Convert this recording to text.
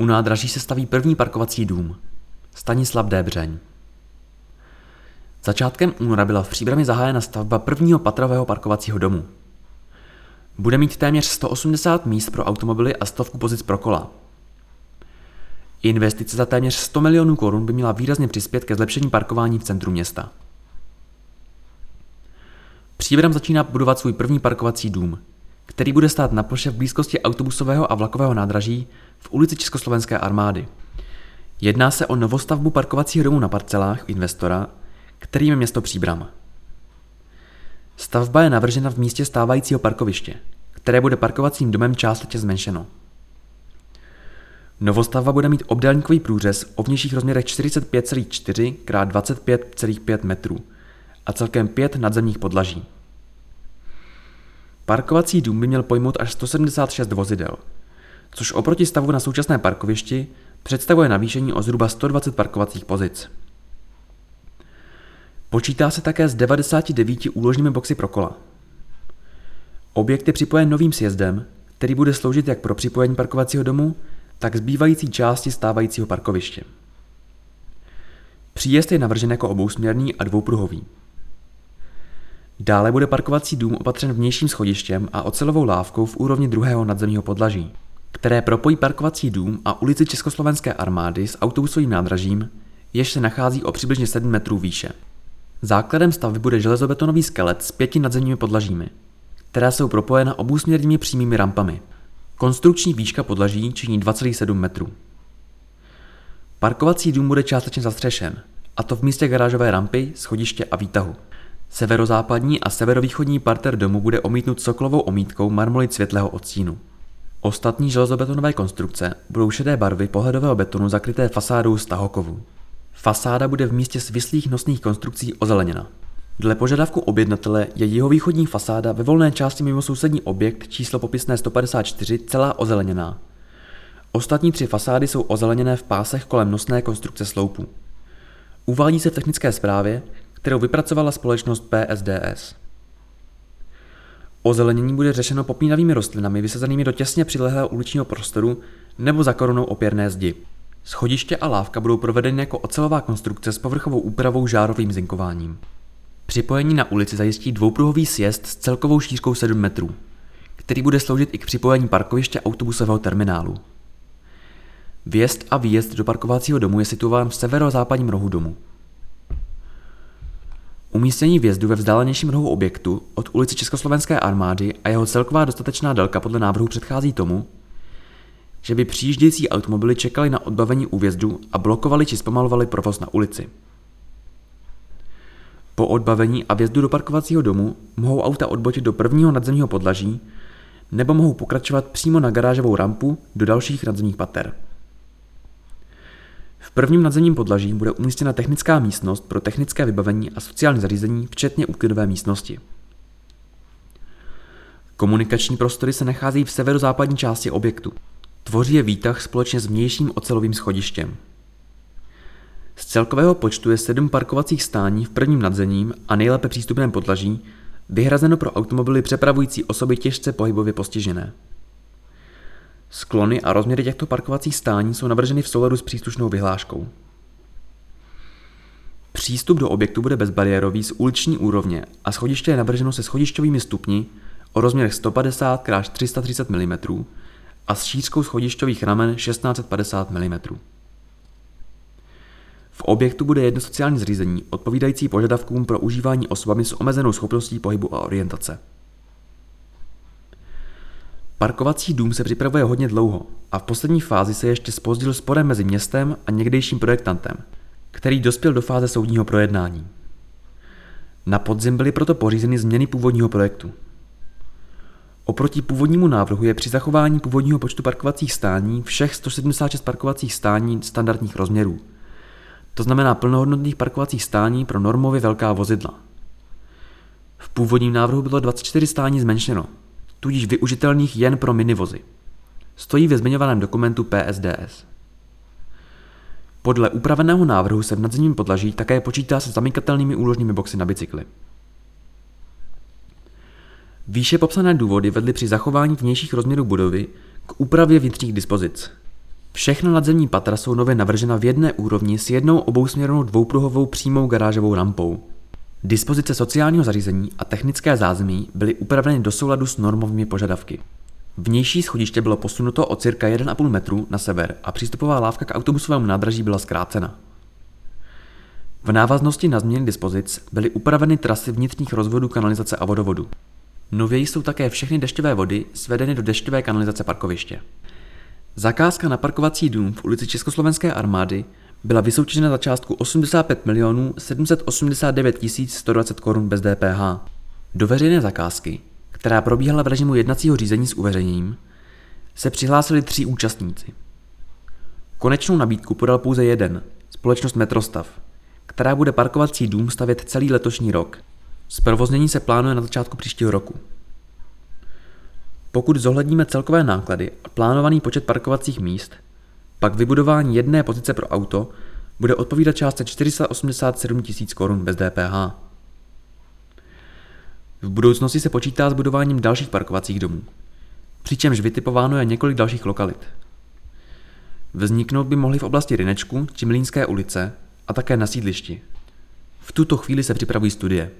U nádraží se staví první parkovací dům. Stanislav Débřeň. Začátkem února byla v Příbrami zahájena stavba prvního patrového parkovacího domu. Bude mít téměř 180 míst pro automobily a stovku pozic pro kola. Investice za téměř 100 milionů korun by měla výrazně přispět ke zlepšení parkování v centru města. Příbram začíná budovat svůj první parkovací dům, který bude stát na ploše v blízkosti autobusového a vlakového nádraží v ulici Československé armády. Jedná se o novostavbu parkovacího domu na parcelách investora, kterým je město Příbram. Stavba je navržena v místě stávajícího parkoviště, které bude parkovacím domem částečně zmenšeno. Novostavba bude mít obdélníkový průřez o vnějších rozměrech 45,4 x 25,5 metrů a celkem pět nadzemních podlaží. Parkovací dům by měl pojmout až 176 vozidel, což oproti stavu na současné parkovišti představuje navýšení o zhruba 120 parkovacích pozic. Počítá se také s 99 úložnými boxy pro kola. Objekt je připojen novým sjezdem, který bude sloužit jak pro připojení parkovacího domu, tak zbývající části stávajícího parkoviště. Příjezd je navržen jako obousměrný a dvoupruhový. Dále bude parkovací dům opatřen vnějším schodištěm a ocelovou lávkou v úrovni druhého nadzemního podlaží, které propojí parkovací dům a ulici Československé armády s autobusovým nádražím, jež se nachází o přibližně 7 metrů výše. Základem stavby bude železobetonový skelet s pěti nadzemními podlažími, která jsou propojena obůsměrnými přímými rampami. Konstrukční výška podlaží činí 2,7 metrů. Parkovací dům bude částečně zastřešen, a to v místě garážové rampy, schodiště a výtahu. Severozápadní a severovýchodní parter domu bude omítnut soklovou omítkou marmolit světlého odstínu. Ostatní železobetonové konstrukce budou šedé barvy pohledového betonu zakryté fasádou z tahokovu. Fasáda bude v místě svislých nosných konstrukcí ozeleněna. Dle požadavku objednatele je jihovýchodní fasáda ve volné části mimo sousední objekt číslo popisné 154 celá ozeleněná. Ostatní tři fasády jsou ozeleněné v pásech kolem nosné konstrukce sloupu. Uvádí se v technické zprávě, kterou vypracovala společnost PSDS. Ozelenění bude řešeno popínavými rostlinami vysazenými do těsně přilehlého uličního prostoru nebo za korunou opěrné zdi. Schodiště a lávka budou provedeny jako ocelová konstrukce s povrchovou úpravou žárovým zinkováním. Připojení na ulici zajistí dvoupruhový sjezd s celkovou šířkou 7 metrů, který bude sloužit i k připojení parkoviště autobusového terminálu. Vjezd a výjezd do parkovacího domu je situován v severozápadním rohu domu. Umístění vjezdu ve vzdálenějším rohu objektu od ulice Československé armády a jeho celková dostatečná délka podle návrhu předchází tomu, že by přijíždějící automobily čekali na odbavení úvjezdu a blokovali či zpomalovali provoz na ulici. Po odbavení a vjezdu do parkovacího domu mohou auta odbočit do prvního nadzemního podlaží nebo mohou pokračovat přímo na garážovou rampu do dalších nadzemních pater. Prvním nadzemním podlaží bude umístěna technická místnost pro technické vybavení a sociální zařízení, včetně úklidové místnosti. Komunikační prostory se nacházejí v severozápadní části objektu. Tvoří je výtah společně s vnějším ocelovým schodištěm. Z celkového počtu je sedm parkovacích stání v prvním nadzením a nejlépe přístupném podlaží vyhrazeno pro automobily přepravující osoby těžce pohybově postižené. Sklony a rozměry těchto parkovacích stání jsou navrženy v souladu s příslušnou vyhláškou. Přístup do objektu bude bezbariérový z uliční úrovně a schodiště je navrženo se schodišťovými stupni o rozměrech 150 x 330 mm a s šířkou schodišťových ramen 1650 mm. V objektu bude jedno sociální zřízení odpovídající požadavkům pro užívání osobami s omezenou schopností pohybu a orientace. Parkovací dům se připravuje hodně dlouho a v poslední fázi se ještě spozdil sporem mezi městem a někdejším projektantem, který dospěl do fáze soudního projednání. Na podzim byly proto pořízeny změny původního projektu. Oproti původnímu návrhu je při zachování původního počtu parkovacích stání všech 176 parkovacích stání standardních rozměrů. To znamená plnohodnotných parkovacích stání pro normově velká vozidla. V původním návrhu bylo 24 stání zmenšeno, tudíž využitelných jen pro minivozy. Stojí ve zmiňovaném dokumentu PSDS. Podle upraveného návrhu se v nadzemním podlaží také počítá se zamykatelnými úložnými boxy na bicykly. Výše popsané důvody vedly při zachování vnějších rozměrů budovy k úpravě vnitřních dispozic. Všechna nadzemní patra jsou nově navržena v jedné úrovni s jednou obousměrnou dvoupruhovou přímou garážovou rampou. Dispozice sociálního zařízení a technické zázemí byly upraveny do souladu s normovými požadavky. Vnější schodiště bylo posunuto o cirka 1,5 metru na sever a přístupová lávka k autobusovému nádraží byla zkrácena. V návaznosti na změny dispozic byly upraveny trasy vnitřních rozvodů kanalizace a vodovodu. Nově jsou také všechny dešťové vody svedeny do dešťové kanalizace parkoviště. Zakázka na parkovací dům v ulici Československé armády byla vysoutěžena za částku 85 milionů 789 120 korun bez DPH. Do veřejné zakázky, která probíhala v režimu jednacího řízení s uveřejněním, se přihlásili tři účastníci. Konečnou nabídku podal pouze jeden, společnost Metrostav, která bude parkovací dům stavět celý letošní rok. Zprovoznění se plánuje na začátku příštího roku. Pokud zohledníme celkové náklady a plánovaný počet parkovacích míst, pak vybudování jedné pozice pro auto bude odpovídat částce 487 000 korun bez DPH. V budoucnosti se počítá s budováním dalších parkovacích domů, přičemž vytipováno je několik dalších lokalit. Vzniknout by mohly v oblasti Rinečku či Mlínské ulice a také na sídlišti. V tuto chvíli se připravují studie.